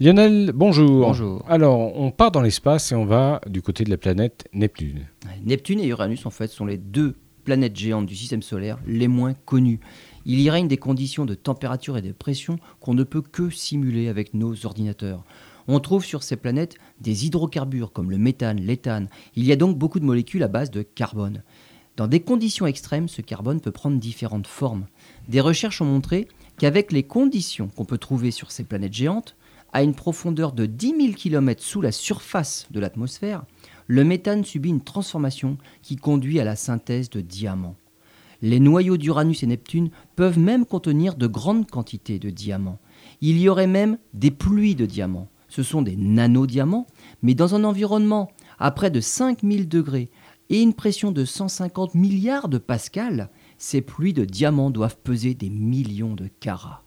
Lionel, bonjour. Bonjour. Alors, on part dans l'espace et on va du côté de la planète Neptune. Neptune et Uranus, en fait, sont les deux planètes géantes du système solaire les moins connues. Il y règne des conditions de température et de pression qu'on ne peut que simuler avec nos ordinateurs. On trouve sur ces planètes des hydrocarbures comme le méthane, l'éthane. Il y a donc beaucoup de molécules à base de carbone. Dans des conditions extrêmes, ce carbone peut prendre différentes formes. Des recherches ont montré qu'avec les conditions qu'on peut trouver sur ces planètes géantes, à une profondeur de 10 000 km sous la surface de l'atmosphère, le méthane subit une transformation qui conduit à la synthèse de diamants. Les noyaux d'Uranus et Neptune peuvent même contenir de grandes quantités de diamants. Il y aurait même des pluies de diamants. Ce sont des nanodiamants, mais dans un environnement à près de 5000 degrés et une pression de 150 milliards de pascal, ces pluies de diamants doivent peser des millions de carats.